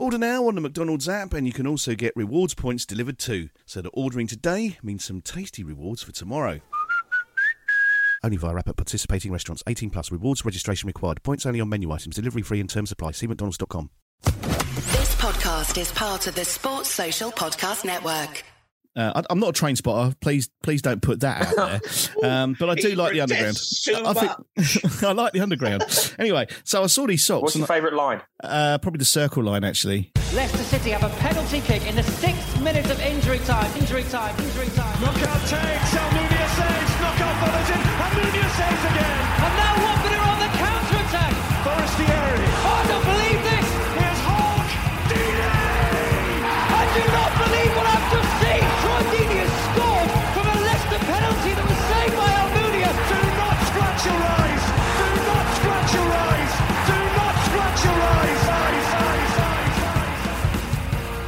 Order now on the McDonald's app, and you can also get rewards points delivered too. So that ordering today means some tasty rewards for tomorrow. Only via app at participating restaurants. 18 plus. Rewards registration required. Points only on menu items. Delivery free and terms apply. See mcdonalds.com. This podcast is part of the Sports Social Podcast Network. Uh, I, I'm not a train spotter. Please, please don't put that out there. Um, but I do like the underground. protests I, think, I like the underground. Anyway, so I saw these socks. What's your favourite line? Uh, probably the circle line, actually. Leicester City have a penalty kick in the sixth minute of injury time. Injury time. Injury time. Knockaert takes, Almunia saves, Knockaert follows in, Almunia saves again. And now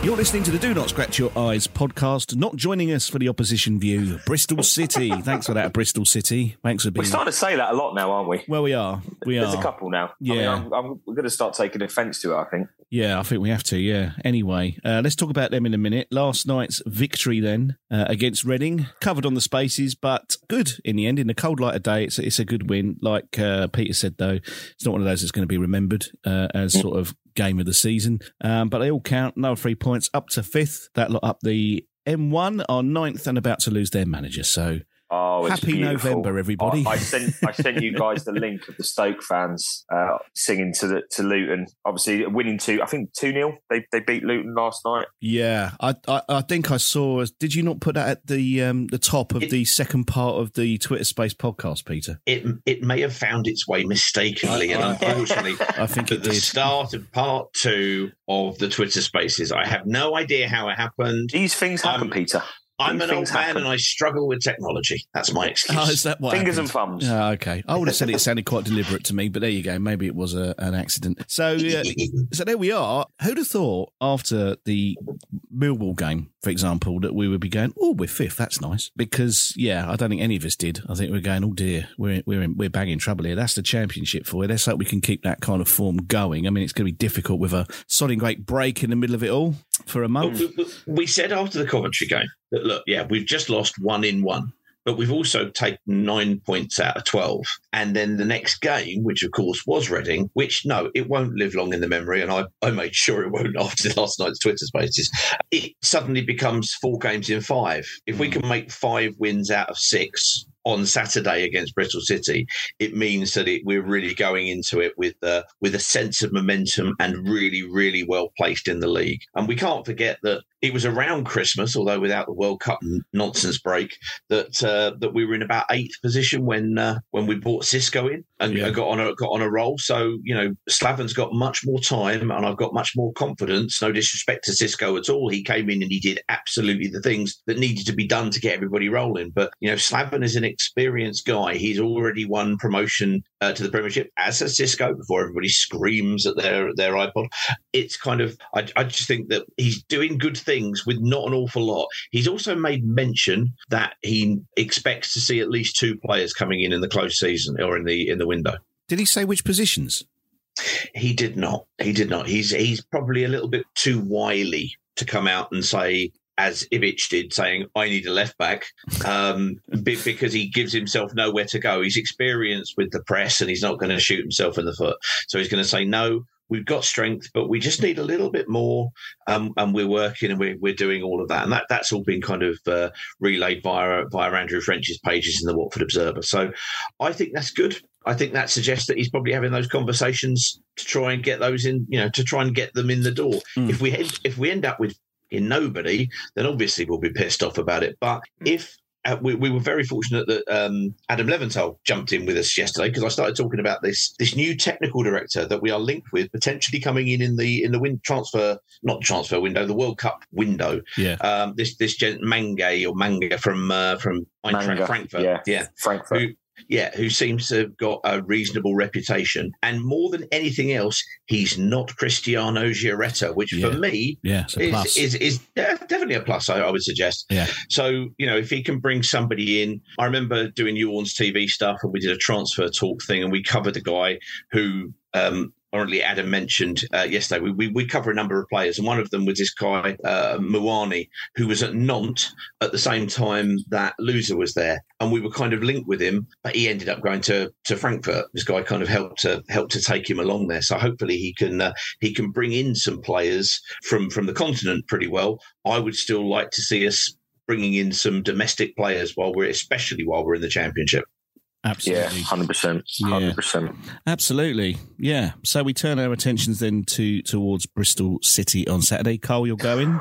You're listening to the Do Not Scratch Your Eyes podcast. Not joining us for the opposition view, Bristol City. Thanks for that, Bristol City. Thanks for being. We're starting to say that a lot now, aren't we? Well, we are. We There's are. a couple now. I mean, Yeah. I'm, I'm, we're going to start taking offence to it, I think. Yeah, I think we have to. Yeah. Anyway, uh, let's talk about them in a minute. Last night's victory then uh, against Reading, covered on the spaces, but good in the end. In the cold light of day, it's it's a good win. Like uh, Peter said, though, it's not one of those that's going to be remembered uh, as sort of game of the season. Um, but they all count. Another three points up to fifth. That lot up the M1 are ninth and about to lose their manager. So Oh, it's Happy beautiful. November, everybody. I, I sent I sent you guys the link of the Stoke fans uh, singing to the to Luton. Obviously, winning two. I think two 0 They they beat Luton last night. yeah, I, I I think I saw. Did you not put that at the um the top of It- the second part of the Twitter Space podcast, Peter? it it may have found its way mistakenly, and unfortunately, I think at it the did. start of part two of the Twitter Spaces, I have no idea how it happened. These things happen, Um, Peter. I'm an old things man, happen. and I struggle with technology. That's my excuse. Oh, is that what Fingers happened? and thumbs. Yeah, okay. I would have said it sounded quite deliberate to me, but there you go. Maybe it was a, an accident. So, uh, so there we are. Who'd have thought after the Millwall game, for example, that we would be going, "Oh, we're fifth. That's nice." Because yeah, I don't think any of us did. I think we we're going, "Oh dear, we're we're in, we're banging trouble here." That's the championship for you. Let's hope we can keep that kind of form going. I mean, it's going to be difficult with a sodding great break in the middle of it all for a month. we, we- we said after the Coventry game that look, yeah, we've just lost one in one, but we've also taken nine points out of twelve. And then the next game, which of course was Reading, which no, it won't live long in the memory, and I, I made sure it won't after last night's Twitter Spaces. It suddenly becomes four games in five. If we hmm. can make five wins out of six. On Saturday against Bristol City, it means that it, we're really going into it with uh, with a sense of momentum and really, really well placed in the league. And we can't forget that it was around Christmas, although without the World Cup nonsense break, that uh, that we were in about eighth position when uh, when we brought Cisco in and Yeah. got on a got on a roll. So you know, Slaven's got much more time, and I've got much more confidence. No disrespect to Cisco at all. He came in and he did absolutely the things that needed to be done to get everybody rolling. But you know, Slaven is an experienced guy. He's already won promotion uh, to the Premiership, as has Cisco. Before everybody screams at their their iPod, it's kind of I, I just think that he's doing good things with not an awful lot. He's also made mention that he expects to see at least two players coming in in the close season or in the in the window. Did he say which positions? He did not. He did not. He's he's probably a little bit too wily to come out and say as Ivic did, saying, I need a left back, um, because he gives himself nowhere to go. He's experienced with the press and he's not going to shoot himself in the foot. So he's going to say, No, we've got strength, but we just need a little bit more. Um, and we're working and we're, we're doing all of that. And that, that's all been kind of uh, relayed via, via Andrew French's pages in the Watford Observer. So I think that's good. I think that suggests that he's probably having those conversations to try and get those in, you know, to try and get them in the door. Mm. If we if we end up with in nobody, then obviously we'll be pissed off about it. But if uh, we, we, were very fortunate that um, Adam Leventhal jumped in with us yesterday because I started talking about this this new technical director that we are linked with potentially coming in in the in the win- transfer not transfer window the World Cup window. Yeah. Um, this this gent Mange or Manga from uh, from Eintracht Frankfurt. Yeah. Yeah. Frankfurt. Who, yeah, who seems to have got a reasonable reputation. And more than anything else, he's not Cristiano Giaretta, which Yeah. for me Yeah, is, is, is definitely a plus, I, I would suggest. Yeah. So, you know, if he can bring somebody in, I remember doing Ewan's TV stuff and we did a transfer talk thing and we covered a guy who, um, Apparently, Adam mentioned uh, yesterday. We, we we cover a number of players, and one of them was this guy uh, Muani, who was at Nantes at the same time that Louza was there, and we were kind of linked with him. But he ended up going to to Frankfurt. This guy kind of helped to helped to take him along there. So hopefully he can uh, he can bring in some players from from the continent pretty well. I would still like to see us bringing in some domestic players while we're especially while we're in the championship. Yeah, hundred percent, hundred percent. Absolutely. Yeah. So we turn our attentions then to towards Bristol City on Saturday. Carl, you're going?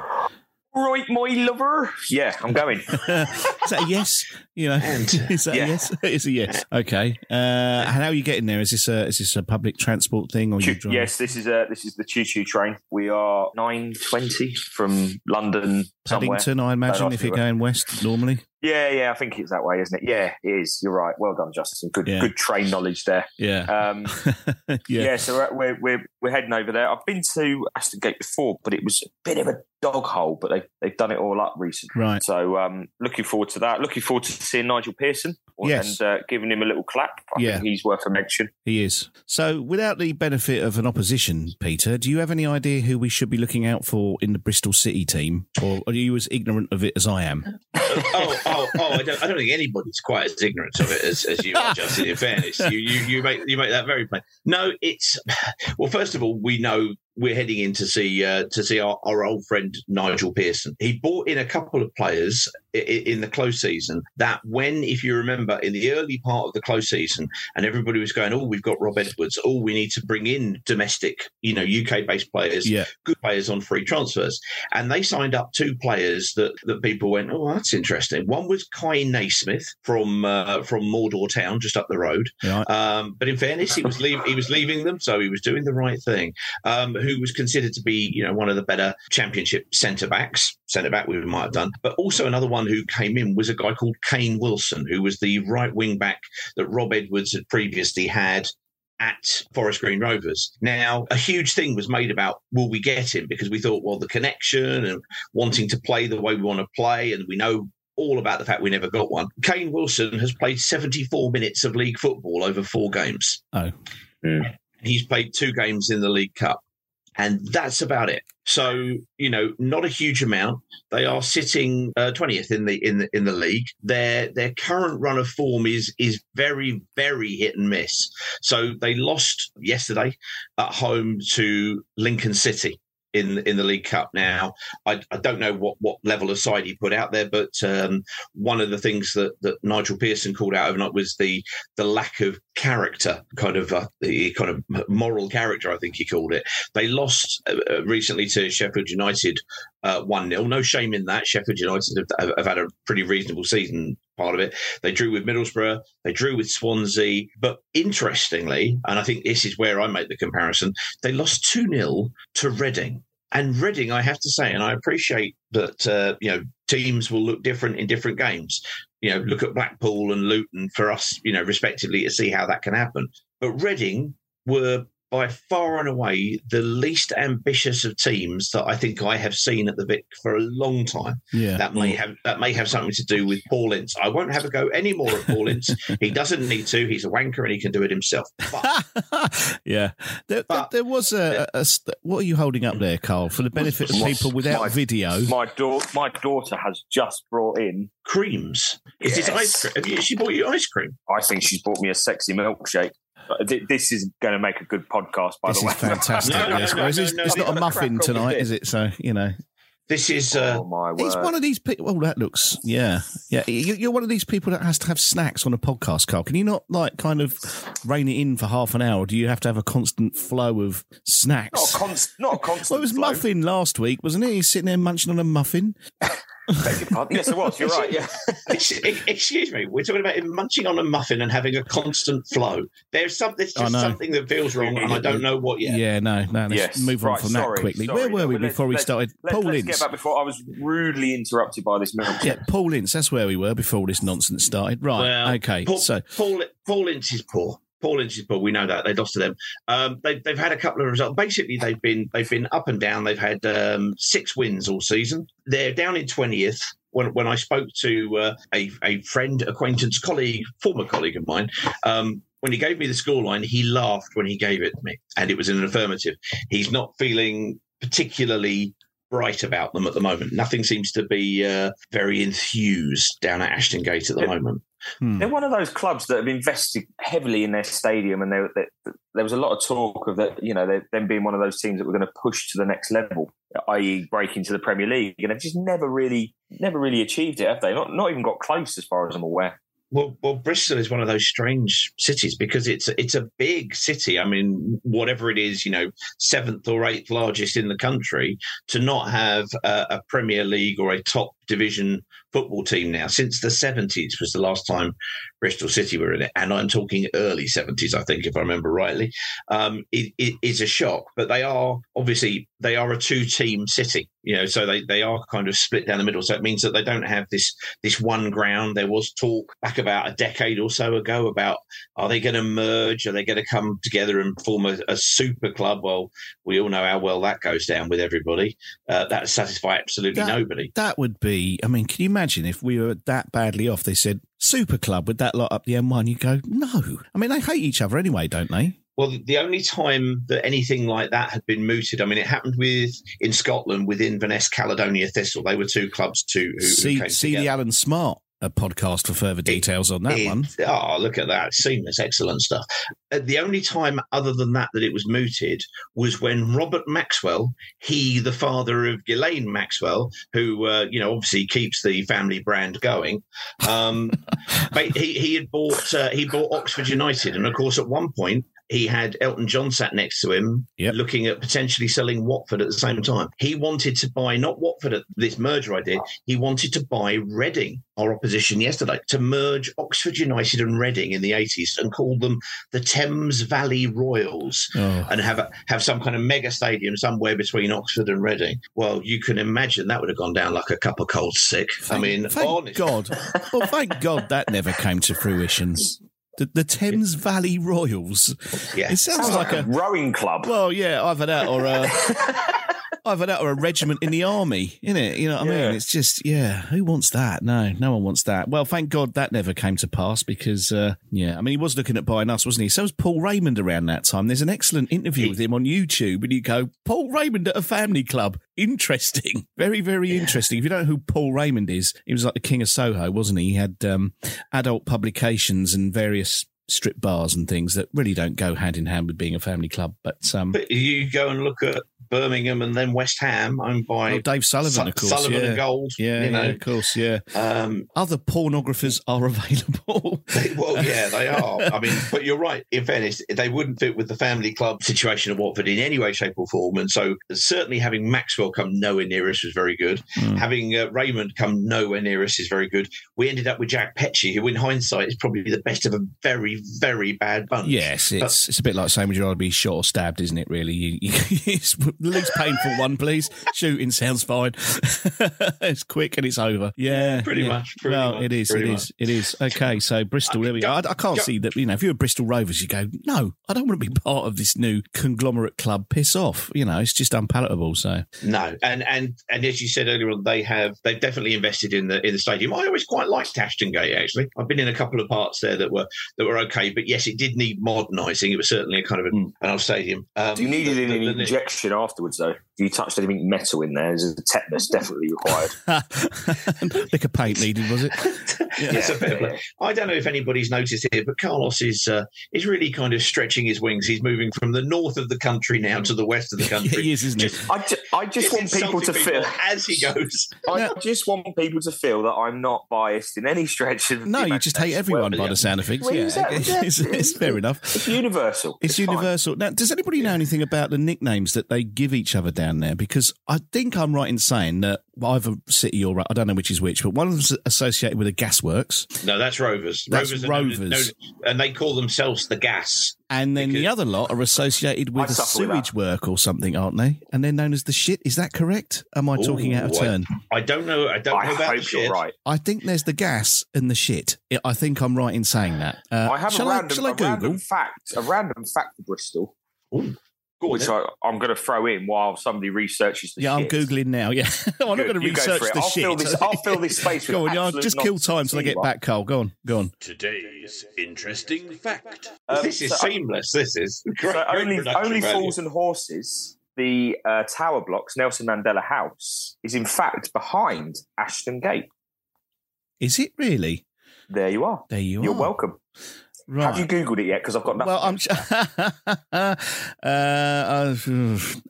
Right, my lover. Yeah, I'm going. Is that a yes? You know, And- is that Yeah. a yes? It's a yes. Okay. Uh, and how are you getting there? Is this a is this a public transport thing or you Choo- drive? yes, this is a this is the choo choo train. We are nine twenty from London somewhere. Paddington, I imagine, if you're going west normally. Yeah, yeah, I think it's that way, isn't it? Yeah, it is. You're right. Well done, Justin. Good, Yeah. good train knowledge there. Yeah. Um, yeah. yeah. so we're, we're we're heading over there. I've been to Ashton Gate before, but it was a bit of a dog hole. But they they've done it all up recently. Right. So um, looking forward to that. Looking forward to seeing Nigel Pearson Yes. and uh, giving him a little clap. I Yeah. think he's worth a mention. He is. So, without the benefit of an opposition, Peter, do you have any idea who we should be looking out for in the Bristol City team, or are you as ignorant of it as I am? oh, oh, oh! I don't, I don't think anybody's quite as ignorant of it as, as you are, Justin. In fairness, you, you you make you make that very plain. No, it's well. First of all, we know we're heading in to see uh, to see our, our old friend Nigel Pearson. He bought in a couple of players in the close season that when, if you remember, in the early part of the close season, and everybody was going, "Oh, we've got Rob Edwards. Oh, we need to bring in domestic, you know, UK based players, Yeah. good players on free transfers." And they signed up two players that that people went, "Oh, that's interesting." One was Kal Naismith from uh, from Mordor Town, just up the road. Right. Um, but in fairness, he was leave, he was leaving them, so he was doing the right thing. Um, who was considered to be, you know, one of the better championship centre backs, centre back we might have done. But also another one who came in was a guy called Kane Wilson, who was the right wing back that Rob Edwards had previously had at Forest Green Rovers. Now, a huge thing was made about will we get him because we thought, well, the connection and wanting to play the way we want to play, and we know all about the fact we never got one. Kane Wilson has played 74 minutes of league football over four games. Oh. He's played two games in the League Cup. And that's about it. So you know, not a huge amount. They are sitting uh, twentieth in the in the in the league. Their their current run of form is is very very hit and miss. So they lost yesterday at home to Lincoln City in in the League Cup. Now, I, I don't know what, what level of side he put out there, but um, one of the things that, that Nigel Pearson called out overnight was the the lack of character, kind of uh, the kind of moral character. I think he called it. They lost uh, uh, recently to Sheffield United one 0 No shame in that. Sheffield United have, have had a pretty reasonable season. Part of it, they drew with Middlesbrough, they drew with Swansea, but interestingly, and I think this is where I make the comparison, they lost 2 0 to Reading. And Reading, I have to say, and I appreciate that uh, you know teams will look different in different games. You know, look at Blackpool and Luton for us, you know, respectively, to see how that can happen. But Reading were by far and away the least ambitious of teams that I think I have seen at the Vic for a long time. Yeah. That may mm. have that may have something to do with Paul Ince. I won't have a go any more at Paul Ince. he doesn't need to. He's a wanker and he can do it himself. But yeah. There, there, there was a, a, a What are you holding up there, Carl? For the benefit of people without my, video. My, da- my daughter has just brought in creams. Is Yes. it ice cream? Have you, she bought you ice cream? I think she's bought me a sexy milkshake. But thi- This is going to make a good podcast, by This the way. This is fantastic. No, no, yes. no, Whereas no, it's, no, it's no, not a muffin crack on with tonight, is it? So, you know. This is uh, oh my He's word! one of these people. Oh, that looks, yeah, yeah. You- You're one of these people that has to have snacks on a podcast, Carl. Can you not like kind of rein it in for half an hour? Or do you have to have a constant flow of snacks? Not a, const- not a constant. well, it was flow. muffin last week, wasn't it? He's sitting there munching on a muffin. Beg your pardon. Yes, it was. You're right. Yeah. Excuse me, we're talking about him munching on a muffin and having a constant flow. There's some, there's just oh, something that feels wrong, and I don't know what yet. Yeah, no, no. Let's Yes. move on Right, from sorry, that quickly. sorry. Where were we Let's- before we started? Let's, Paul let's Ince. get back before I was rudely interrupted by this milkshake. Yeah, Paul Ince. That's where we were before all this nonsense started. Right. Well, okay. Paul, so Paul, Paul Ince is poor. Paul Ince is. We know that they lost to them. Um, they, they've had a couple of results. Basically, they've been they've been up and down. They've had um, six wins all season. They're down in twentieth. When, when I spoke to uh, a, a friend, acquaintance, colleague, former colleague of mine, um, when he gave me the scoreline, he laughed when he gave it to me, and it was in an affirmative. He's not feeling particularly bright about them at the moment. Nothing seems to be uh, very enthused down at Ashton Gate at the moment. Hmm. They're one of those clubs that have invested heavily in their stadium, and they, they, there was a lot of talk of that. You know, them being one of those teams that were going to push to the next level, i.e., break into the Premier League, and they've just never really, never really achieved it, have they? Not, not even got close, as far as I'm aware. Well, well, Bristol is one of those strange cities because it's it's a big city. I mean, whatever it is, you know, seventh or eighth largest in the country, to not have a, a Premier League or a top division football team now since the seventies was the last time Bristol City were in it, and I'm talking early seventies, I think, if I remember rightly. Um, it, it is a shock, but they are obviously they are a two-team city, you know, so they they are kind of split down the middle. So it means that they don't have this this one ground. There was talk back about a decade or so ago about are they going to merge? Are they going to come together and form a, a super club? Well, we all know how well that goes down with everybody. Uh, that satisfy absolutely That- nobody. that would be. I mean, can you imagine if we were that badly off? They said super club with that lot up the M1. You go no. I mean, they hate each other anyway, don't they? Well, the only time that anything like that had been mooted, I mean, it happened with in Scotland with Inverness Caledonian Thistle. They were two clubs too. Who, who see came see the Alan Smart a podcast for further details on that It- one. Oh, look at that. Seamless, excellent stuff. Uh, the only time other than that that it was mooted was when Robert Maxwell, he, the father of Ghislaine Maxwell, who, uh, you know, obviously keeps the family brand going, um, he, he had bought, uh, he bought Oxford United. And of course, at one point, he had Elton John sat next to him, Yep. looking at potentially selling Watford at the same time. He wanted to buy not Watford at this merger idea. He wanted to buy Reading, our opposition yesterday, to merge Oxford United and Reading in the eighties and call them the Thames Valley Royals Oh. and have a, have some kind of mega stadium somewhere between Oxford and Reading. Well, you can imagine that would have gone down like a cup of cold sick. I mean, thank honest- God. Well, thank God that never came to fruition. The, the Thames Valley Royals. Yeah. It sounds, Sounds like, like a rowing club. Well, yeah, either that or uh, a, either that or a regiment in the army, in it. You know what I mean? It's just, yeah, who wants that? No, no one wants that. Well, thank God that never came to pass because, uh, yeah, I mean, he was looking at buying us, wasn't he? So was Paul Raymond around that time. There's an excellent interview with him on YouTube, and you go, Paul Raymond at a family club. Interesting. Very, very interesting. If you don't know who Paul Raymond is, he was like the king of Soho, wasn't he? He had um, adult publications and various strip bars and things that really don't go hand in hand with being a family club. But um, But you go and look at Birmingham and then West Ham, owned by Oh, Dave Sullivan, Su- of course. Sullivan yeah. and Gold. Yeah, you know. yeah, of course, yeah. Um, Other pornographers are available. well, yeah, they are. I mean, but you're right. In fairness, they wouldn't fit with the family club situation at Watford in any way, shape, or form. And so, certainly having Maxwell come nowhere near us was very good. Hmm. Having uh, Raymond come nowhere near us is very good. We ended up with Jack Petchey, who, in hindsight, is probably the best of a very, very bad bunch. Yes, it's it's a bit like saying would you rather be shot or stabbed, isn't it? Really, you, you, it's the least painful one, please. Shooting sounds fine. it's quick and it's over. Yeah, Pretty yeah. much, pretty well, much, it is. It much. is. It is. Okay, so Bristol. There we go. I, I can't go- see that. You know, if you're a Bristol Rovers, you go, no, I don't want to be part of this new conglomerate club. Piss off. You know, it's just unpalatable. So No, and and and as you said earlier on, they have they've definitely invested in the in the stadium. I always quite liked Ashton Gate. Actually, I've been in a couple of parts there that were that were okay, but yes, it did need modernising. It was certainly a kind of an, an old stadium. Um, Do you needed the- an the- the- injection afterwards, though? Do you touched anything metal in there? There's a tetanus definitely required. lick of paint needed, was it? It's a bit of a- yeah. I don't know if anybody's noticed here, but Carlos is uh, is really kind of stretching his wings. He's moving from the north of the country now to the west of the country. he is, isn't he? I, ju- I just want people to insulting feel. as he goes. I just want people to feel that I'm not biased in any stretch of. No, the you just hate everyone Well, by the sound of things. Well, yeah, exactly, it's, yeah. it's fair enough. It's universal. It's, fine. universal. Now, does anybody know anything about the nicknames that they give each other down there? Because I think I'm right in saying that either City or I don't know which is which, but one of them's associated with the gasworks, No, that's Rovers. That's Rovers, are known Rovers. known- and they call themselves the Gas. and then the other lot are associated with I the with sewage work or something, aren't they? And they're known as the shit. Is that correct? Am I talking out of Ooh, I- turn? I don't know. I don't I know about hope the shit. you're right. I think there's the gas and the shit. I- I think I'm right in saying that. Uh, I have shall a random, shall I a random fact, a random fact for Bristol, Ooh, go on which. I, I'm going to throw in while somebody researches the Yeah, I'm googling now. Yeah, I'm not going to you go research the I'll shit. fill this- I'll fill this space with Go on, yeah, absolute just kill time till I get back, Carl. Go on, go on. Today's interesting fact. Um, this is so- seamless. This is great, So only production only value. fools and horses. The uh, Tower Blocks, Nelson Mandela House, is in fact behind Ashton Gate. Is it really? There you are. There you are. You're are. welcome. Right. Have you googled it yet? Because I've got nothing. Well, I'm. uh, uh,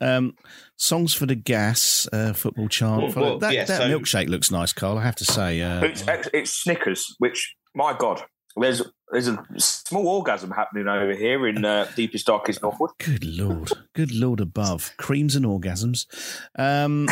um, songs for the gas uh, football chant. Well, well, that yeah, that so- milkshake looks nice, Carl. I have to say. Uh, it's, it's Snickers, which my God, there's there's a small orgasm happening over here in uh, deepest darkest Northwood. Good lord, good lord above creams and orgasms. Um,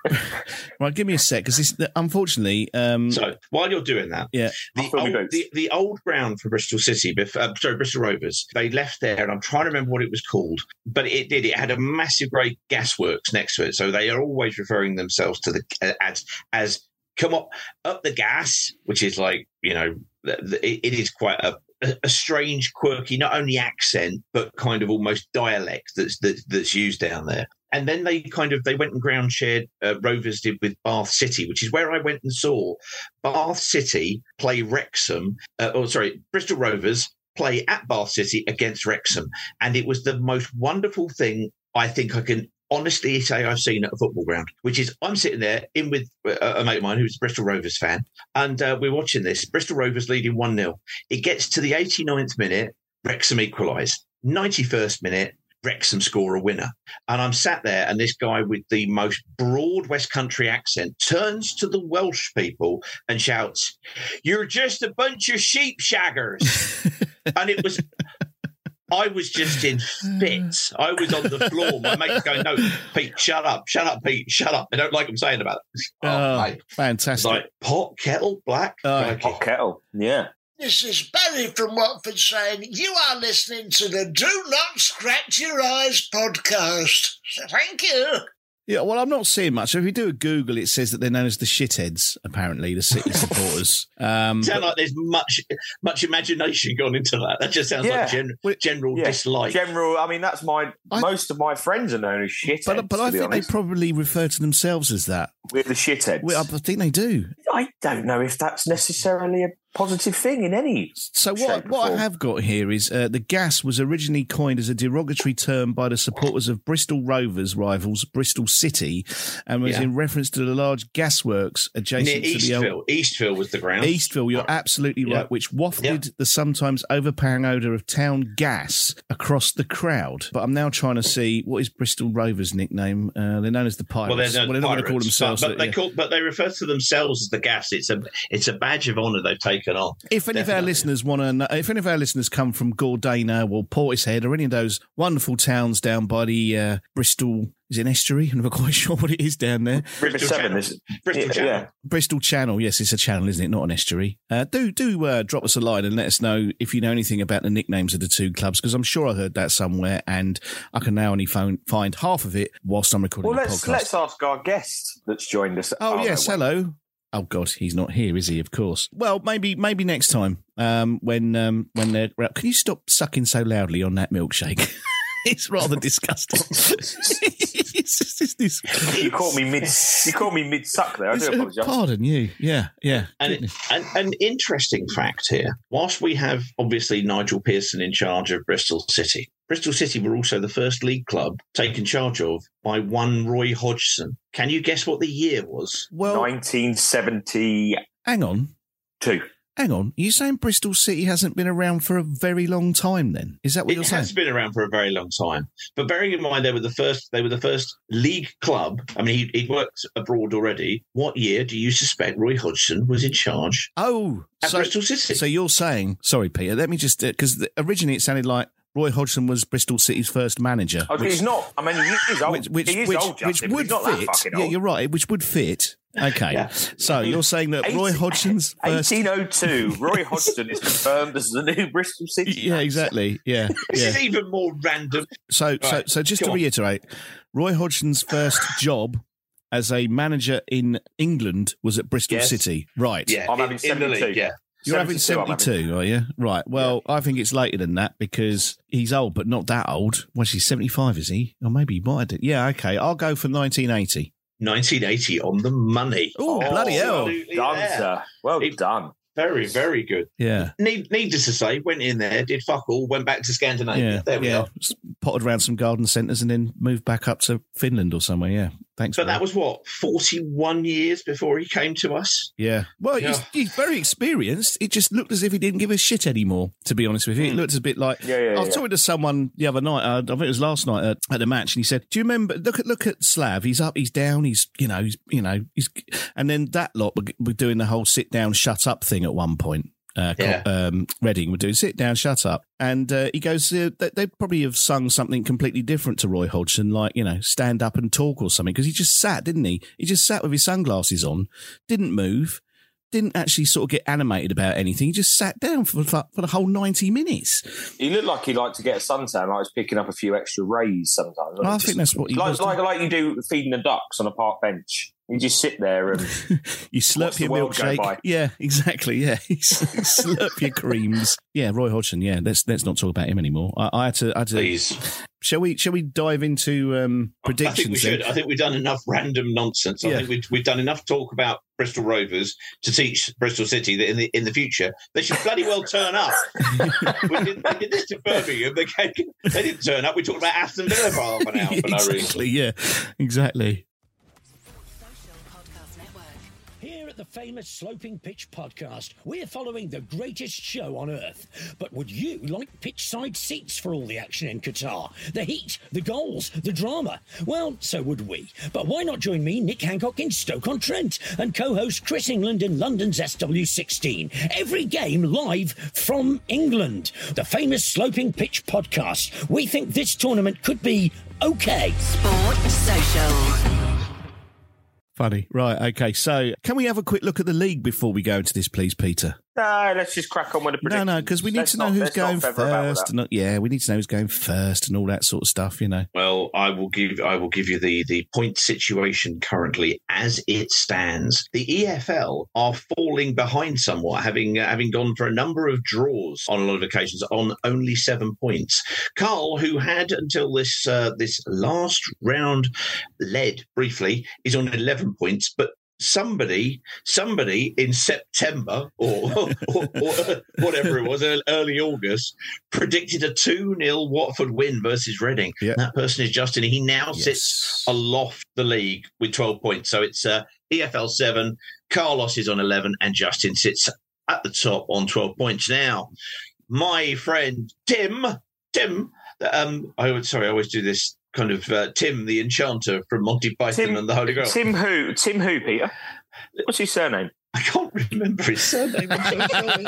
right, give me a sec because this, unfortunately, um, So while you're doing that, yeah, the I'll fill me old, the, the old ground for Bristol City, bef- uh, sorry, Bristol Rovers, they left there, and I'm trying to remember what it was called, but it did. It had a massive great gasworks next to it, so they are always referring themselves to the uh, as as come up up the gas, which is like you know, it is quite a a strange, quirky, not only accent but kind of almost dialect that's that, that's used down there. And then they kind of they went and ground shared. Uh, Rovers did with Bath City, which is where I went and saw Bath City play Wrexham. Uh, oh, sorry, Bristol Rovers play at Bath City against Wrexham, and it was the most wonderful thing I think I can honestly say I've seen at a football ground. Which is I'm sitting there in with uh, a mate of mine who's a Bristol Rovers fan, and uh, we're watching this. Bristol Rovers leading one 0 It gets to the 89th minute, Wrexham equalise. 91st minute. Wrexham score a winner. And I'm sat there, and this guy with the most broad West Country accent turns to the Welsh people and shouts, You're just a bunch of sheep shaggers. and it was. I was just in fits. I was on the floor. My mate's going, "No, Pete, shut up, shut up, Pete, shut up." I don't like him saying about it. Oh, Oh, mate. Fantastic. like pot, kettle, black. Oh, Crikey. Hot kettle, yeah. This is Barry from Watford saying you are listening to the Do Not Scratch Your Eyes podcast. So thank you. Yeah, well, I'm not seeing much. So if you do a Google, it says that they're known as the shitheads. Apparently, the city supporters. Um, sound like there's much much imagination gone into that. That just sounds Yeah. like gen- general Yeah. dislike. General, I mean, that's my. I- most of my friends are known as shitheads. but but I think honest. they probably refer to themselves as that. We're the shitheads. Well, I think they do. I don't know if that's necessarily a positive thing in any. So what what I have got here is uh, the gas was originally coined as a derogatory term by the supporters of Bristol Rovers rivals Bristol City, and was Yeah. in reference to the large gasworks Near adjacent to the old. Eastville. Eastville was the ground. Eastville, you're absolutely Yeah. right, which wafted the sometimes overpowering odour of town gas across the crowd. But I'm now trying to see what is Bristol Rovers' nickname. Uh, they're known as the Pirates. Well, they're, Well, they're not going to call themselves but, that, they yeah. call, but they refer to themselves as the gas. It's a it's a badge of honour they've taken on. If any of our listeners want to, know, if any of our listeners come from Gordano or Portishead or any of those wonderful towns down by the uh, Bristol, Is it an estuary? I'm not quite sure what it is down there. Bristol Severn Channel. is Bristol yeah, Channel. yeah. Bristol Channel. Yes, it's a channel, isn't it? Not an estuary. Uh, do do uh, drop us a line and let us know if you know anything about the nicknames of the two clubs because I'm sure I heard that somewhere and I can now only phone, find half of it whilst I'm recording Well, the let's podcast. let's ask our guest that's joined us. Oh yes, hello. Oh God, he's not here, is he? Of course. Well, maybe maybe next time um, when um, when they're. Can you stop sucking so loudly on that milkshake? it's rather disgusting. it's just, it's this- You caught me mid. You caught me mid suck there. I do apologise. Pardon you. Yeah, yeah. And an, an interesting fact here: whilst we have obviously Nigel Pearson in charge of Bristol City, Bristol City were also the first league club taken charge of by one Roy Hodgson. Can you guess what the year was? Well, 1972. hang on, hang on. Are you saying Bristol City hasn't been around for a very long time? Then is that what It you're saying? It has been around for a very long time, but bearing in mind they were the first, they were the first league club. I mean, he, he'd worked abroad already. What year do you suspect Roy Hodgson was in charge Oh, at so, Bristol City? so you're saying? Sorry, Peter. Let me just uh, because originally it sounded like Roy Hodgson was Bristol City's first manager. Oh, he's not. I mean, he is old. which which he is which, old, which Justin, but would he's not that fit. Yeah, you're right. Which would fit. Okay, Yeah. so you're saying that Roy Hodgson's first. 1802. Roy Hodgson is confirmed as the new Bristol City. Yeah, exactly. Yeah, this yeah. is even more random. So, so, Right, so, just go to on. reiterate, Roy Hodgson's first job as a manager in England was at Bristol Yes. City. Right. Yeah, I'm having in, in the 72. league. Yeah, You're having 72, I'm 72, are you? Right. Well, I think it's later than that because he's old, but not that old. Well, he's 75, is he? Or maybe he might have. Yeah, okay. I'll go for 1980. 1980 on the money. Oh, bloody hell. absolutely Done, there. sir. Well It- done. Very, very good. Yeah. Need, needless to say, went in there, did fuck all, went back to Scandinavia. Yeah. there we yeah. are. Just Potted around some garden centres and then moved back up to Finland or somewhere. Yeah. Thanks. But for that was what, 41 years before he came to us? Yeah. Well, Yeah. He's, he's very experienced. It just looked as if he didn't give a shit anymore, to be honest with you. It looked a bit like. Hmm. Yeah, yeah, I was yeah. talking to someone the other night, uh, I think it was last night at, at the match, and he said, Do you remember? Look at look at Slav. He's up, he's down, he's, you know, he's, you know, he's. And then that lot were, were doing the whole sit down, shut up thing at one point. Uh, Yeah. um, Reading were doing sit down, shut up, and uh, he goes. Uh, they, they'd probably have sung something completely different to Roy Hodgson, like you know, stand up and talk or something, because he just sat, didn't he? He just sat with his sunglasses on, didn't move, didn't actually sort of get animated about anything. He just sat down for for, for the whole ninety minutes. He looked like he liked to get a suntan, like he was picking up a few extra rays sometimes. I think that's what he like, was. like like you do feeding the ducks on a park bench. You just sit there and you slurp your milkshake. Yeah, exactly. Yeah, You slurp your creams. Yeah, Roy Hodgson. Yeah, let's let's not talk about him anymore. I, I had to. I had to Please. Shall we? Shall we dive into um, I think predictions? we should. then? I think we've done enough random nonsense. I Yeah. think we've, we've done enough talk about Bristol Rovers to teach Bristol City that in the in the future they should bloody well turn up. we, did, we did this to Birmingham. They, came, they didn't turn up. We talked about Aston Villa for half an hour for no reason. exactly. Yeah, exactly. At the famous Sloping Pitch podcast, we're following the greatest show on earth. But would you like pitch side seats for all the action in Qatar? The heat, the goals, the drama? Well, so would we. But why not join me, Nick Hancock, in Stoke-on-Trent and co-host Chris England in London's SW16? Every game live from England. The famous Sloping Pitch podcast. We think this tournament could be okay. Sport Social. Funny. Right. Okay. So, can we have a quick look at the league before we go into this, please, Peter? No, let's just crack on with the No, predictions. no, because we need Let's to know not- who's going feather about with first. And, not- yeah, we need to know who's going first and all that sort of stuff. You know. Well, I will give I will give you the the point situation currently as it stands. The EFL are falling behind somewhat, having uh, having gone for a number of draws on a lot of occasions on only seven points. Carl, who had until this uh, this last round led briefly, is on eleven points, but. Somebody, somebody in September or, or, or whatever it was, early August, predicted a 2 0 Watford win versus Reading. Yeah. That person is Justin. He now Yes. sits aloft the league with 12 points. So it's uh, EFL 7, Carlos is on 11, and Justin sits at the top on 12 points. Now, my friend Tim, Tim, um, I would, sorry, I always do this kind of uh, Tim, the enchanter from Monty Python Tim- and the Holy Grail. Tim who? Tim who, Peter? What's his surname? I can't remember his surname. I'm so sorry.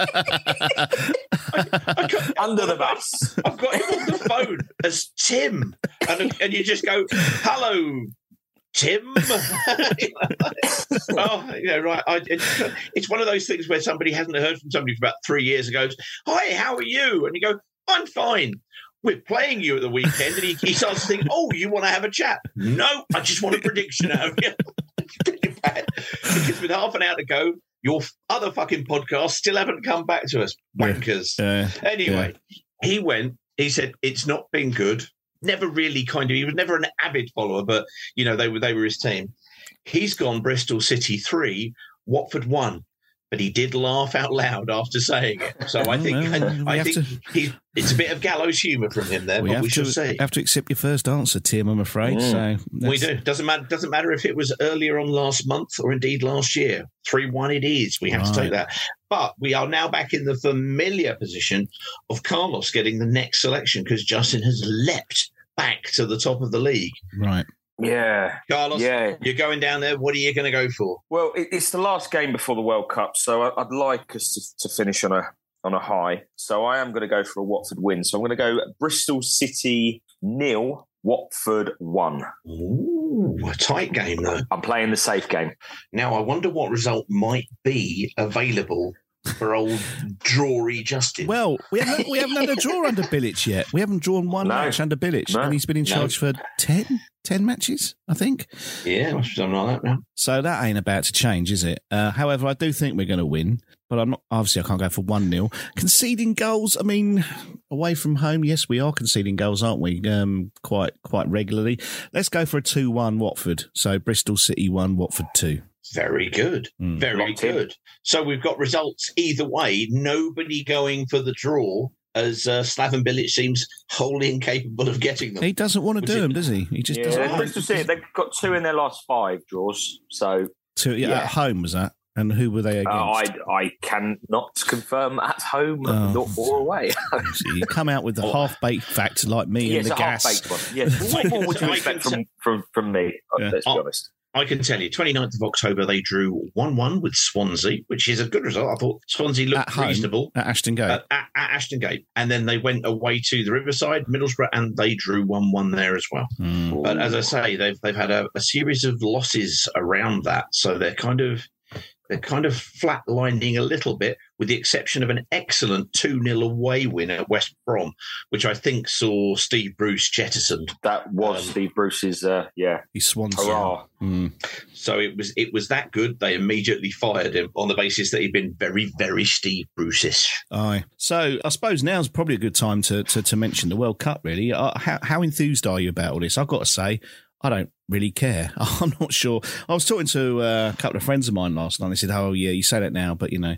Under the bus. I've got him on the phone as Tim, and and you just go, "Hello, Tim." oh, yeah, right. I, it's, it's one of those things where somebody hasn't heard from somebody for about three years and goes, "Hi, how are you?" And you go, "I'm fine." We're playing you at the weekend, and he, he starts to think, "Oh, you want to have a chat?" No, I just want a prediction out of you. It's pretty bad. Because with half an hour to go, your other fucking podcast still haven't come back to us. Wankers. Yeah. Anyway, he went, he said, it's not been good. Never really kind of, he was never an avid follower, but, you know, they were, they were his team. He's gone Bristol City three, Watford one. But he did laugh out loud after saying it. So I think, well, we I have think to- he, it's a bit of gallows humour from him there, we but have we shall to see. have to accept your first answer, Tim. I'm afraid. Mm. So We do. Doesn't matter. Doesn't matter if it was earlier on last month or indeed last year. Three one it is. We have to take that. But we are now back in the familiar position of Carlos getting the next selection because Justin has leapt back to the top of the league. Right. Yeah. Carlos, Yeah. you're going down there. What are you going to go for? Well, it's the last game before the World Cup, so I'd like us to, to finish on a on a high. So I am going to go for a Watford win. So I'm going to go Bristol City nil, Watford one. Ooh, a tight game though. I'm playing the safe game. Now I wonder what result might be available for old Drury Justin. Well, we haven't we haven't had a draw under Bilic yet. We haven't drawn one No. match under Bilic, No. and he's been in No. charge for 10, 10 matches, I think. yeah, must be something like that now. So that ain't about to change, is it? Uh, however, I do think we're going to win, but I'm not. Obviously, I can't go for one 0 Conceding goals. I mean, away from home, yes, we are conceding goals, aren't we? Um, quite quite regularly. Let's go for a two-one Watford. So Bristol City one, Watford two. Very good. Mm. Very Locked in. good. So we've got results either way. Nobody going for the draw, as uh, Slaven Bilic seems wholly incapable of getting them. He doesn't want to do them, does he? He just doesn't. Yeah, want Bristol City they've got two in their last five draws. So to, yeah, yeah. At home was that? And who were they against? uh, I I cannot confirm at home Oh. nor or away. See, you come out with the half-baked facts like me yeah, and it's the a gas. half baked one. Yeah. What more would you expect from, from from me? uh, Yeah. Let's be Oh. honest. I can tell you, 29th of October, they drew 1 1 with Swansea, which is a good result. I thought Swansea At looked home reasonable. at Ashton Gate. At, at, at Ashton Gate, and then they went away to the Riverside, Middlesbrough, and they drew one-one there as well. Mm. But as I say, they've they've had a, a series of losses around that, so they're kind of they're kind of flatlining a little bit, with the exception of an excellent two 0 away win at West Brom, which I think saw Steve Bruce jettisoned. That was Um, Steve Bruce's. Uh, yeah. He Swansea. Hurrah. Mm. So it was it was that good. They immediately fired him on the basis that he'd been very very Steve Bruce-ish. Aye. So I suppose now's probably a good time to to, to mention the World Cup. Really, uh, how how enthused are you about all this? I've got to say, I don't really care. I'm not sure. I was talking to uh, a couple of friends of mine last night. They said, "Oh yeah, you say that now, but you know."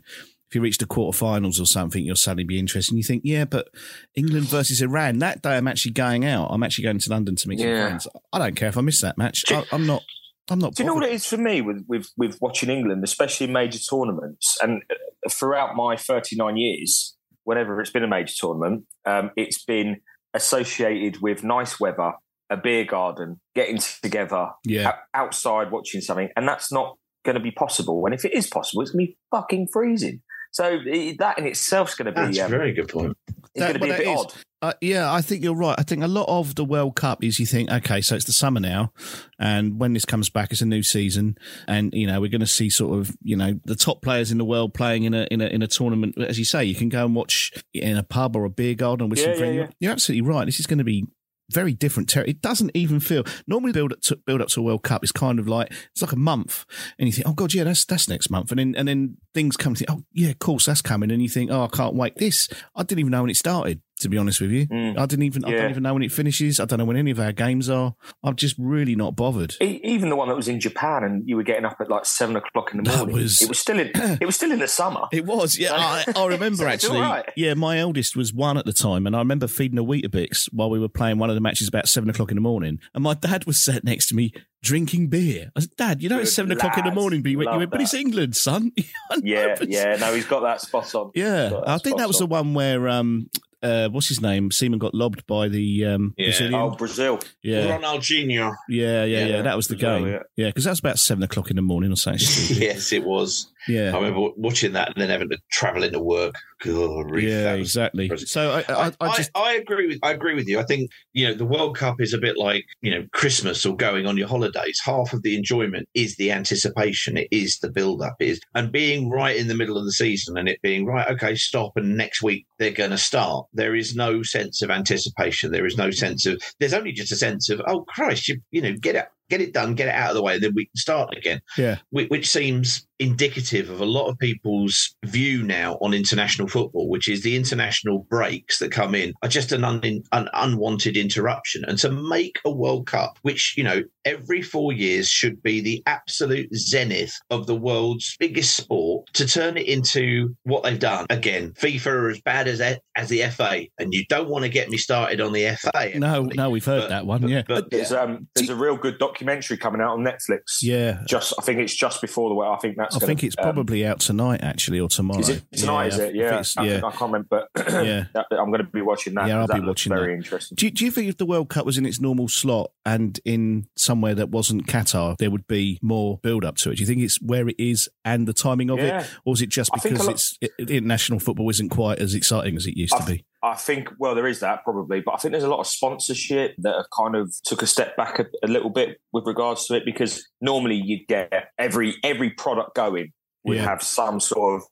If you reach the quarterfinals or something, you'll suddenly be interested. And you think, yeah, but England versus Iran. That day, I'm actually going out. I'm actually going to London to meet some friends. I don't care if I miss that match. I, I'm not. I'm not. Do you know what it is for me with, with, with watching England, especially in major tournaments? And uh, throughout my 39 years, whenever it's been a major tournament, um, it's been associated with nice weather, a beer garden, getting together Yeah. outside watching something. And that's not going to be possible. And if it is possible, it's going to be fucking freezing. So that in itself is going to be, That's a um, very good point. it's going to be a bit that is. odd. Uh, yeah, I think you're right. I think a lot of the World Cup is you think, okay, so it's the summer now, and when this comes back, it's a new season, and you know we're going to see sort of you know the top players in the world playing in a in a in a tournament. As you say, you can go and watch in a pub or a beer garden with Yeah, some yeah, friends. yeah. You're, you're absolutely right. This is going to be very different. Ter- it doesn't even feel normally build up to build up to a World Cup is kind of like it's like a month, and you think, oh god, yeah, that's that's next month, and then and then things come. To oh yeah, of course that's coming, and you think, oh, I can't wait. This I didn't even know when it started. To be honest with you, Mm. I didn't even I don't even know when it finishes. I don't know when any of our games are. I'm just really not bothered. E- Even the one that was in Japan, and you were getting up at like seven o'clock in the morning. was- It was still in. it was still in the summer. It was, yeah. I, I remember So actually. all right. Yeah, my eldest was one at the time, and I remember feeding a Weetabix while we were playing one of the matches about seven o'clock in the morning. And my dad was sat next to me drinking beer. I said, "Dad, you know it's Good seven o'clock in the morning, but you went, you went but it's. England, son." Yeah, yeah. No, he's got that spot on. yeah. I think that was on. the one where um, uh, what's his name? Seaman got lobbed by the um, Yeah. Brazilian. Oh, Brazil. yeah. Ronaldinho. Yeah, yeah, yeah, Yeah, That was the Brazil, game. yeah. Yeah, because that was about seven o'clock in the morning or something. yes, it was. Yeah. I remember watching that and then having to travel into work. God, Yeah, exactly. So I, I, I just I, agree with I agree with you. I think you know the World Cup is a bit like you know Christmas or going on your holidays. Half of the enjoyment is the anticipation. It is the build up. Is and being right in the middle of the season and it being right. Okay, stop. And next week they're going to start. There is no sense of anticipation. There is no sense of. There's only just a sense of oh Christ, you you know get it get it done, get it out of the way, and then we can start again yeah. which, which seems indicative of a lot of people's view now on international football, which is the international breaks that come in are just an, un, an unwanted interruption. And to make a World Cup, which, you know, every four years should be the absolute zenith of the world's biggest sport, to turn it into what they've done. Again, FIFA are as bad as, as the FA, and you don't want to get me started on the FA. No, no, we've heard that one. Yeah. But There's um there's a real good documentary coming out on Netflix. Yeah. Just I think it's just before the World. I think that's. I gonna, think it's um, probably out tonight, actually, or tomorrow. Is it tonight? is it? Yeah. I, yeah. I can't remember, but Yeah. that- I'm going to be watching that. Yeah, I'll be watching Very that. interesting. Do you, do you think if the World Cup was in its normal slot and in somewhere that wasn't Qatar, there would be more build up to it? Do you think it's where it is and the timing of Yeah. it, or is it just I because lot- it's it, international football isn't quite as exciting as it used to be? I think, well, there is that probably, but I think there's a lot of sponsorship that have kind of took a step back a, a little bit with regards to it because normally you'd get every every product going would Yeah. have some sort of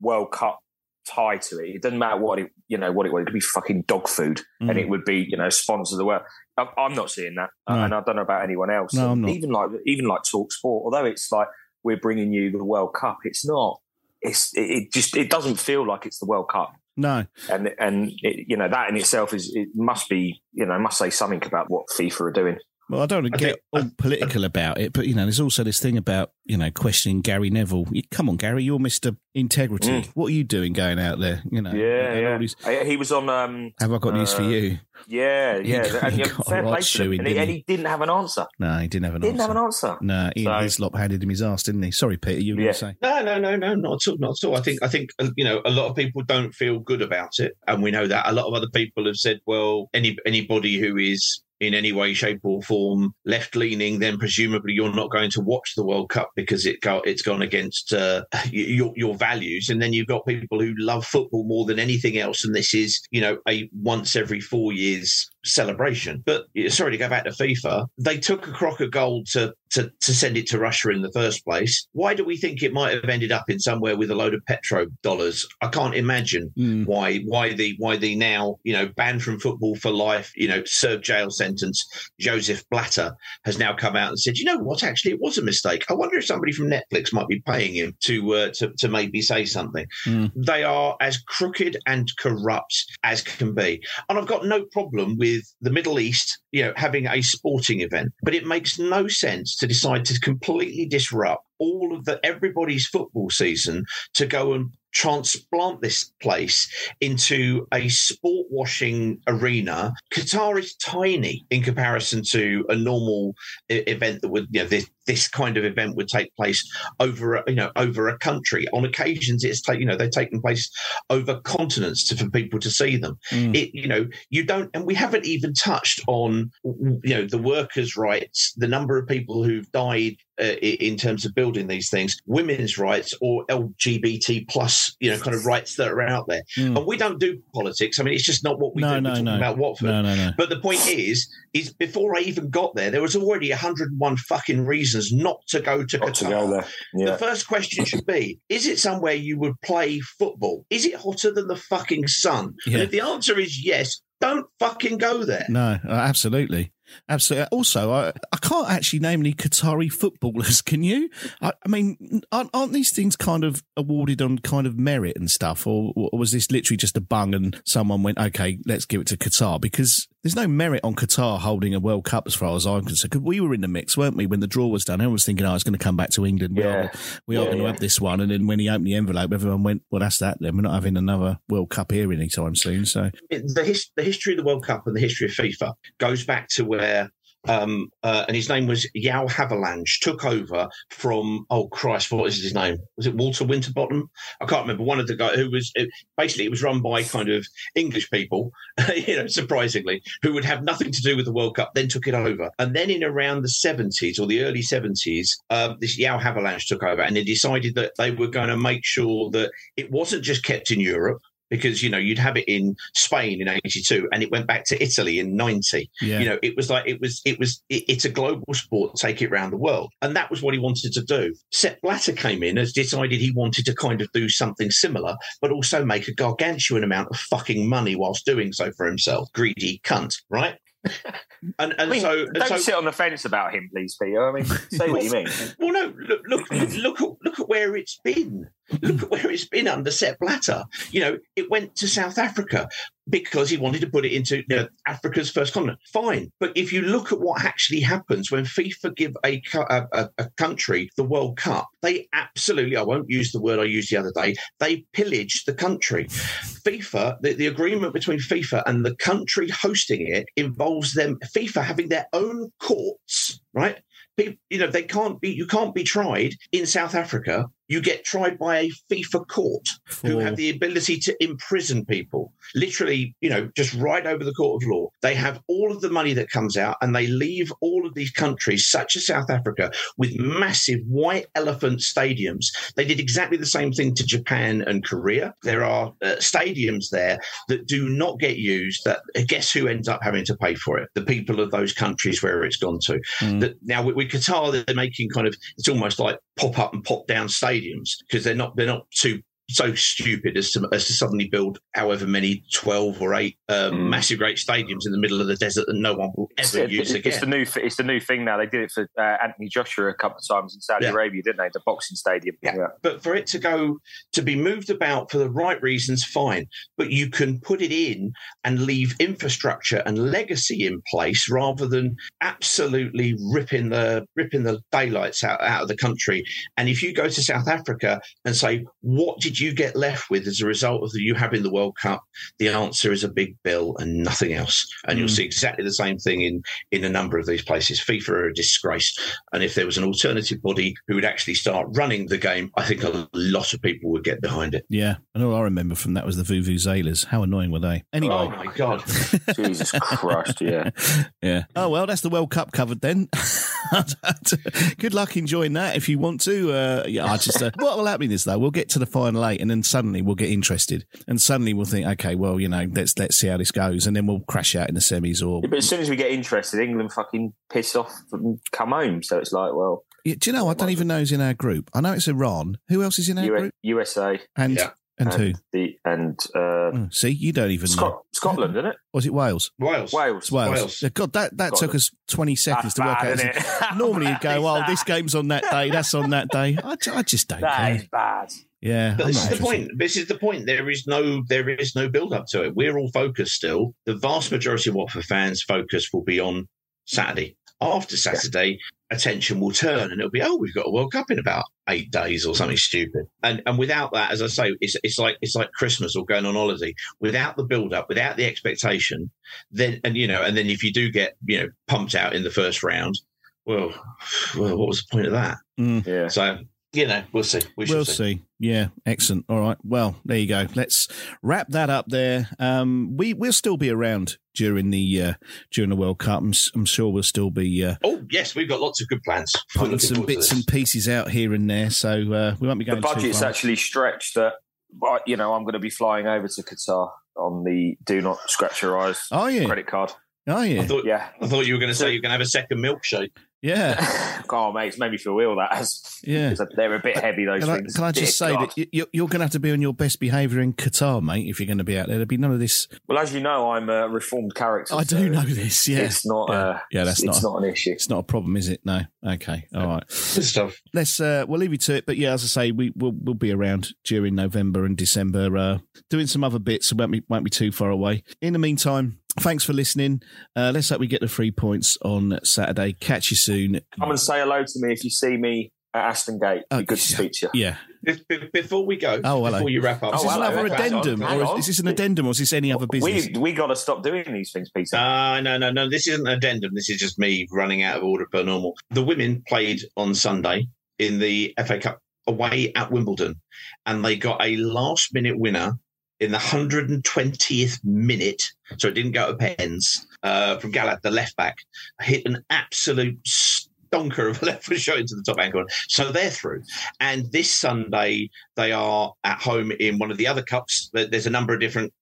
World Cup tie to it. It doesn't matter what it, you know, what it was. It could be fucking dog food, and Mm. it would be, you know, sponsor of the world. I'm, I'm not seeing that, No. and I don't know about anyone else. No. Even like even like Talk Sport, although it's like we're bringing you the World Cup, it's not. It's it, it just it doesn't feel like it's the World Cup No, and and it, you know that in itself is it must be you know must say something about what FIFA are doing. Well, I don't want to get all political about it, but you know, there's also this thing about you know questioning Gary Neville. You- Come on, Gary, you're Mister Integrity. Mm. What are you doing going out there? You know, Yeah, yeah. these- He was on. Um, Have I got news for uh, you? Yeah, yeah. got- and he got fair play to him. And he, didn't and he? he didn't have an answer. No, he didn't have an answer. Didn't answer. have an answer. No, Ian So- Hislop handed him his ass, didn't he? Sorry, Peter, you were Yeah. going to say. No, no, no, no, not at all, not at all. I think, I think, uh, you know, a lot of people don't feel good about it, and we know that. A lot of other people have said, well, any anybody who is in any way, shape, or form left leaning, then presumably you're not going to watch the World Cup because it it's gone against uh, your your values. And then you've got people who love football more than anything else, and this is, you know, a once every four years celebration. But sorry to go back to FIFA, they took a crock of gold to, to to send it to Russia in the first place. Why do we think it might have ended up in somewhere with a load of petro dollars? I can't imagine Hmm. why why the why the now you know banned from football for life you know served jail sentence Joseph Blatter has now come out and said you know what actually it was a mistake. I wonder if somebody from Netflix might be paying him to uh, to to maybe say something. Mm. They are as crooked and corrupt as can be. And I've got no problem with the Middle East, you know, having a sporting event, but it makes no sense to decide to completely disrupt all of the everybody's football season to go and transplant this place into a sport washing arena. Qatar is tiny in comparison to a normal event that would, you know, this this kind of event would take place over, a, you know, over a country. On occasions, it's take, you know, they've taken place over continents to, for people to see them. Mm. It, you know, you don't, and we haven't even touched on, you know, the workers' rights, the number of people who've died in terms of building these things, women's rights or LGBT plus, you know, kind of rights that are out there. Mm. And we don't do politics. I mean, it's just not what we No, do. no, We're talking no. about Watford. No, no, no. But the point is, is before I even got there, there was already 101 fucking reasons not to go to Not Qatar. to go there. The first question should be: Is it somewhere you would play football? Is it hotter than the fucking sun? Yeah. And if the answer is yes, don't fucking go there. No, uh, absolutely. Absolutely. Also, I, I can't actually name any Qatari footballers. Can you? I, I mean, aren't, aren't these things kind of awarded on kind of merit and stuff, or, or was this literally just a bung and someone went, "Okay, let's give it to Qatar"? Because there's no merit on Qatar holding a World Cup, as far as I'm concerned. Cause we were in the mix, weren't we, when the draw was done? Everyone was thinking, "Oh, it's going to come back to England. We Yeah. are, we are Yeah, going to yeah. have this one." And then when he opened the envelope, everyone went, "Well, that's that. Then we're not having another World Cup here anytime soon." So It- the, his, the history of the World Cup and the history of FIFA goes back to where um, uh, and his name was João Havelange, took over from oh Christ, what is his name? Was it Walter Winterbottom? I can't remember. One of the guys who was it, basically it was run by kind of English people, you know, surprisingly, who would have nothing to do with the World Cup. Then took it over, and then in around the seventies or the early seventies, um, this João Havelange took over, and they decided that they were going to make sure that it wasn't just kept in Europe because you know you'd have it in Spain in 82 and it went back to Italy in 90 Yeah. you know it was like it was it was it, it's a global sport take it around the world and that was what he wanted to do Sepp Blatter came in has decided he wanted to kind of do something similar but also make a gargantuan amount of fucking money whilst doing so for himself greedy cunt right and, and I mean, so and don't so, sit on the fence about him, please, Peter. I mean, say what you mean. well, no, look, look, look, at, look at where it's been. Look hmm. at where it's been under Sepp Blatter. You know, it went to South Africa because he wanted to put it into you know, Africa's first continent. Fine, but if you look at what actually happens when FIFA give a, a, a, country the World Cup, they absolutely—I won't use the word I used the other day—they pillage the country. FIFA, the, the agreement between FIFA and the country hosting it involves them FIFA having their own courts, right? People, you know, they can't be. You can't be tried in South Africa. You get tried by a FIFA court who have the ability to imprison people, literally, you know, just right over the court of law. They have all of the money that comes out, and they leave all of these countries, such as South Africa, with massive white elephant stadiums. They did exactly the same thing to Japan and Korea. There are uh, stadiums there that do not get used. That guess who ends up having to pay for it? The people of those countries where it's gone to. That now with, with Qatar, they're making kind of it's almost like pop up and pop down stadiums because they're not they're not too so stupid as to, as to suddenly build however many 12 or 8 um, massive great stadiums in the middle of the desert that no one will ever It's, use it's again. the new it's the new thing now. They did it for uh, Anthony Joshua a couple of times in Saudi Yeah. Arabia, didn't they? The boxing stadium. Yeah. But for it to go to be moved about for the right reasons, fine. But you can put it in and leave infrastructure and legacy in place rather than absolutely ripping the ripping the daylights out, out of the country. And if you go to South Africa and say, what did you get left with as a result of you having the World Cup? The answer is a big bill and nothing else. And you'll Mm. see exactly the same thing in in a number of these places. FIFA are a disgrace. And if there was an alternative body who would actually start running the game, I think a lot of people would get behind it. Yeah, and all I remember from that was the Vuvuzelas. How annoying were they? Anyway, Oh my god! Jesus Christ! Yeah, yeah. Oh well, that's the World Cup covered then. Good luck enjoying that if you want to. Uh, yeah, I just uh, what will happen is though we'll get to the final eight, and then suddenly we'll get interested, and suddenly we'll think, okay, well, you know, let's let's see how this goes, and then we'll crash out in the semis or. Yeah, but as soon as we get interested, England fucking piss off and come home. So it's like, well, Yeah, do you know? I don't even know who's in our group. I know it's Iran. Who else is in our U- group? USA And and who? The and uh, Oh, see, you don't even know. Scot- Scotland, isn't it? Was it Wales? Wales. Wales. Wales. Wales. Yeah, God, that, that took us 20 seconds to work bad, out. isn't it? Normally you'd go, well, this game's on that day, that's on that day. I, I just don't That care. is bad. Yeah. But I'm this not is the point. This is the point. There is no there is no build up to it. We're all focused still. The vast majority of Watford fans' focus will be on Saturday. After Saturday, attention will turn and it'll be, oh, we've got a World Cup in about eight days or something stupid. And and without that, as I say, it's it's like it's like Christmas or going on holiday. Without the build up, without the expectation, then and you know, and then if you do get, you know, pumped out in the first round, well, well what was the point of that? Mm. Yeah. So, you know, we'll see. We we'll see. see. Yeah, excellent. All right. Well, there you go. Let's wrap that up there. Um, we we'll still be around during the uh, during the World Cup. I'm, s- I'm sure we'll still be uh, Oh yes, we've got lots of good plans. Putting some bits and pieces out here and there. So uh, we won't be The going. too budget's far. actually stretched that, but, you know, I'm going to be flying over to Qatar on the Do Not Scratch Your Eyes Oh yeah. credit card. Oh yeah. I thought, Yeah. I thought you were going to say you're going to have a second milkshake. Yeah. oh, mate, it's made me feel ill, that has. Yeah. 'Cause They're a bit heavy, those Can I, things. can I just Dear say God. that you- you're, you're going to have to be on your best behaviour in Qatar, mate, if you're going to be out there. There'll be none of this. Well, as you know, I'm a reformed character. I so do know this. Yeah, It's not. Yeah, Uh, yeah that's it's not. not an issue. It's not a problem, is it? No. Okay. All right. Good stuff. Let's. Uh, we'll leave you to it. But yeah, as I say, we will we'll be around during November and December, uh, doing some other bits. So won't be won't be too far away. In the meantime, thanks for listening. Uh, let's hope we get the three points on Saturday. Catch you soon. Come and say hello to me if you see me at Ashton Gate. Be good to speak to you. Yeah, Be- be- Before we go, Oh, hello. before you wrap up, Is this hello, another okay, on, addendum, or is, is this an addendum, or is this any other business? We we got to stop doing these things, Peter. Uh, no, no, no. This isn't an addendum. This is just me running out of order per normal. The women played on Sunday in the FA Cup away at Wimbledon, and they got a last minute winner in the 120th minute. So it didn't go to pens uh, from Gallat, the left back, hit an absolute stonker of a left foot shot into the top angle. So they're through. And this Sunday, they are at home in one of the other cups. There's a number of different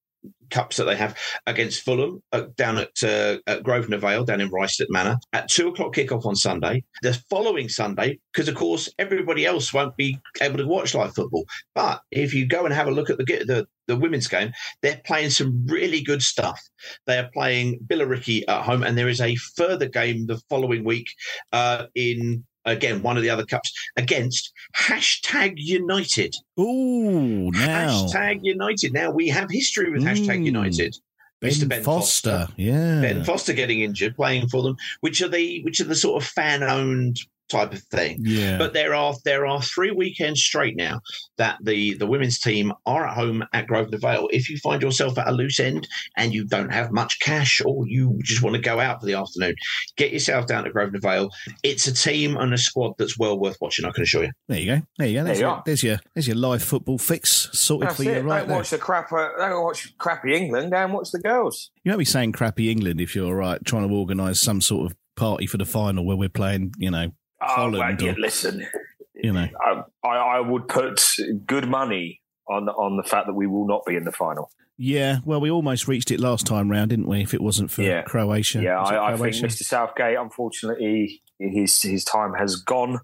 cups that they have against Fulham uh, down at, uh, at Grosvenor Vale, down in Ruislip Manor, at two o'clock kickoff on Sunday. The following Sunday, because of course everybody else won't be able to watch live football. But if you go and have a look at the the, the women's game, they're playing some really good stuff. They are playing Billericay at home, and there is a further game the following week uh, in. Again, one of the other cups against hashtag United. Ooh, now Hashtag United. Now we have history with hashtag Mm. United. Ben, Mr. Ben Foster. Yeah. Ben Foster getting injured, playing for them, which are the which are the sort of fan owned type of thing. Yeah. But there are there are three weekends straight now that the the women's team are at home at Grosvenor Vale. If you find yourself at a loose end and you don't have much cash or you just want to go out for the afternoon, get yourself down to Grosvenor Vale. It's a team and a squad that's well worth watching. I can assure you. There you go. There you go. There's, you your, there's your there's your live football fix sorted That's for you it. right don't there. watch the crap. uh, Don't watch crappy England. Go and watch the girls. You won't be saying crappy England if you're right, trying to organise some sort of party for the final where we're playing, you know, Holland well, yeah, or- listen, you know. I, I, I would put good money on on the fact that we will not be in the final. Yeah, well, we almost reached it last time round, didn't we? If it wasn't for Yeah. Croatia. yeah, Was it I, I think Mr. Southgate, unfortunately, his his time has gone.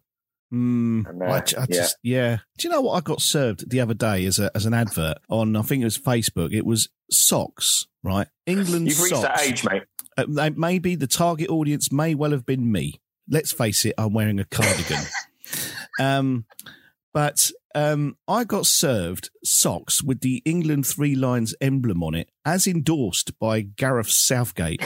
Mm, And, uh, I, I just, yeah. Do you know what I got served the other day as a as an advert on? I think it was Facebook. It was socks, right? England You've reached socks. that age, mate. Uh, maybe the target audience may well have been me. Let's face it, I'm wearing a cardigan. um, but um, I got served socks with the England Three Lions emblem on it, as endorsed by Gareth Southgate.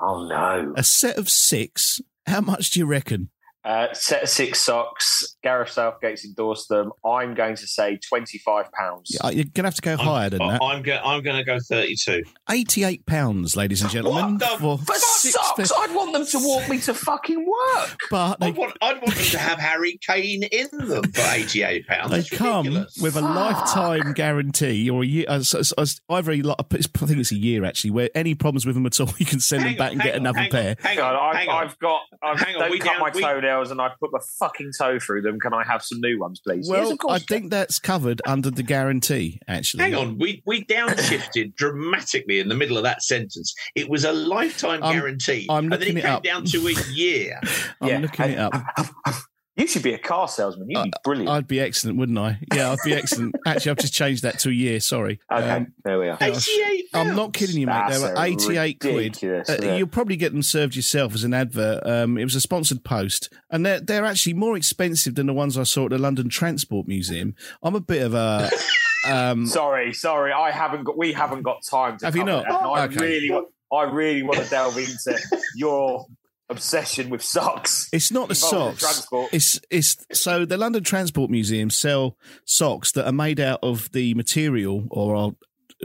Oh no! A set of six. How much do you reckon? Uh, set of six socks. Gareth Southgate's endorsed them. I'm going to say twenty five pounds. Uh, You're gonna have to go higher than that. I'm going. I'm going to go thirty-two. Eighty-eight pounds, ladies and gentlemen, What the- for For six. socks, I'd want them to walk me to fucking work. But I they, want. I'd want them to have Harry Kane in them for eighty-eight pounds. they That's come ridiculous. with a lifetime guarantee or a year. Either a, I think it's a year actually, where any problems with them at all, you can send Hang them back on, and get on, another hang pair. On, hang on, I've, hang on. I've got. I've, Hang on, don't we cut down- my we- toenails and I've put my fucking toe through them. Can I have some new ones, please? Well, yes, of course. I think that's covered under the guarantee. Actually, Hang on, we we downshifted dramatically in the middle of that sentence. It was a lifetime I'm- guarantee, I'm and then looking it it came up. down to a year. I'm Yeah, looking it up. You should be a car salesman. You'd be brilliant. I'd be excellent, wouldn't I? Yeah, I'd be excellent. Actually, I've just changed that to a year. Sorry. okay, Um, there we are. Yeah, I was- Eighty-eight. I'm not kidding you, mate. That's They were 88 quid. Uh, yeah. You'll probably get them served yourself as an advert. Um, it was a sponsored post, and they're they're actually more expensive than the ones I saw at the London Transport Museum. I'm a bit of a. Um, Sorry, sorry. I haven't got. We haven't got time to. Have you cover not? that, and I Okay. really, want, I really want to delve into your obsession with socks. It's not the socks. It's it's so the London Transport Museum sell socks that are made out of the material or are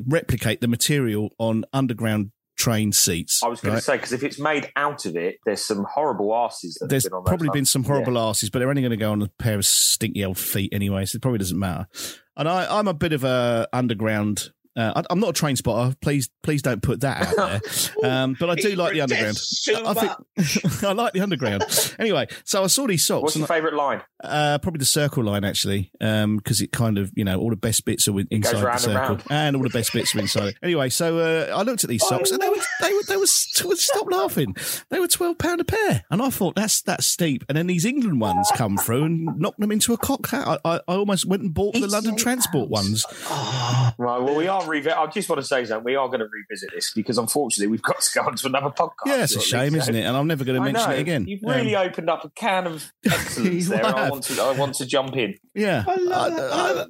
replicate the material on underground train seats. I was going right? to say because if it's made out of it, there's some horrible asses that There's have been on. probably been some horrible asses, but they're only going to go on a pair of stinky old feet anyway, so it probably doesn't matter. And I, I'm a bit of a underground. Uh, I, I'm not a train spotter. Please, please don't put that out there. Um, but I do like the underground. I think I like the underground. Anyway, so I saw these socks. What's and your favourite line? Uh, probably the circle line actually, because it kind of you know all the best bits are inside the round and circle, round. and all the best bits are inside. it. Anyway, so uh, I looked at these socks, and they were they were they were stop laughing. They were twelve pound a pair, and I thought that's that's steep. And then these England ones come through and knocked them into a cocked hat. I, I, I almost went and bought the London Transport ones. Right. Well, we are. Revi- I just want to say something. We are going to revisit this because unfortunately we've got to go on to another podcast. Yeah, it's a shame, isn't it? And I'm never going to mention it again. You've really Um, opened up a can of excellence there. and I want to. I want to jump in. yeah, I love, I- I, love,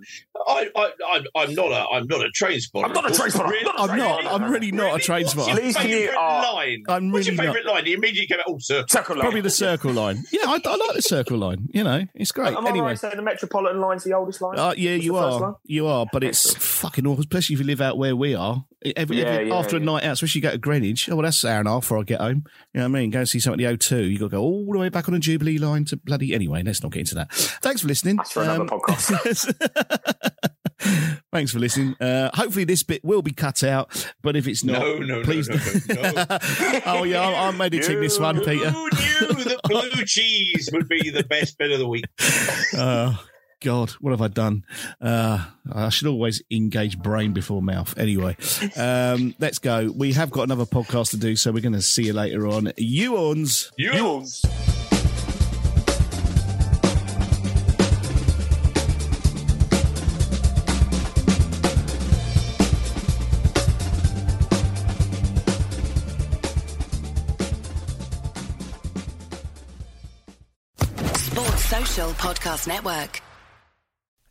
I, I, I'm, I'm not a, I'm not a train spotter. I'm not a train spotter. Really, I'm not. I'm really not a train What's spotter. your Please you- favourite line? I'm What's your really not. favourite line? You immediately go, oh, sir. Circle line. Probably the circle line. Yeah, I, I like the circle line. You know, it's great. Am I right saying the Metropolitan line's the oldest line? Uh, yeah, you are. You are, but it's fucking awful, especially if you live out where we are. Every, Yeah, every- yeah, after a night out, especially you go to Greenwich, oh, well, that's an hour and a half before I get home. You know what I mean? Go and see something at the O2. you got to go all the way back on the Jubilee line to bloody. Anyway, let's not get into that. Thanks for listening. That's for another Um, podcast. Thanks for listening. Uh, hopefully, this bit will be cut out, but if it's not, No, no, please. no, no, no. oh, yeah, I'm, I'm editing this one, Peter. Who knew that blue cheese would be the best bit of the week? Oh, God, what have I done? Uh, I should always engage brain before mouth. Anyway, um, let's go. We have got another podcast to do, so we're going to see you later on. You ons. You. Sports Social Podcast Network.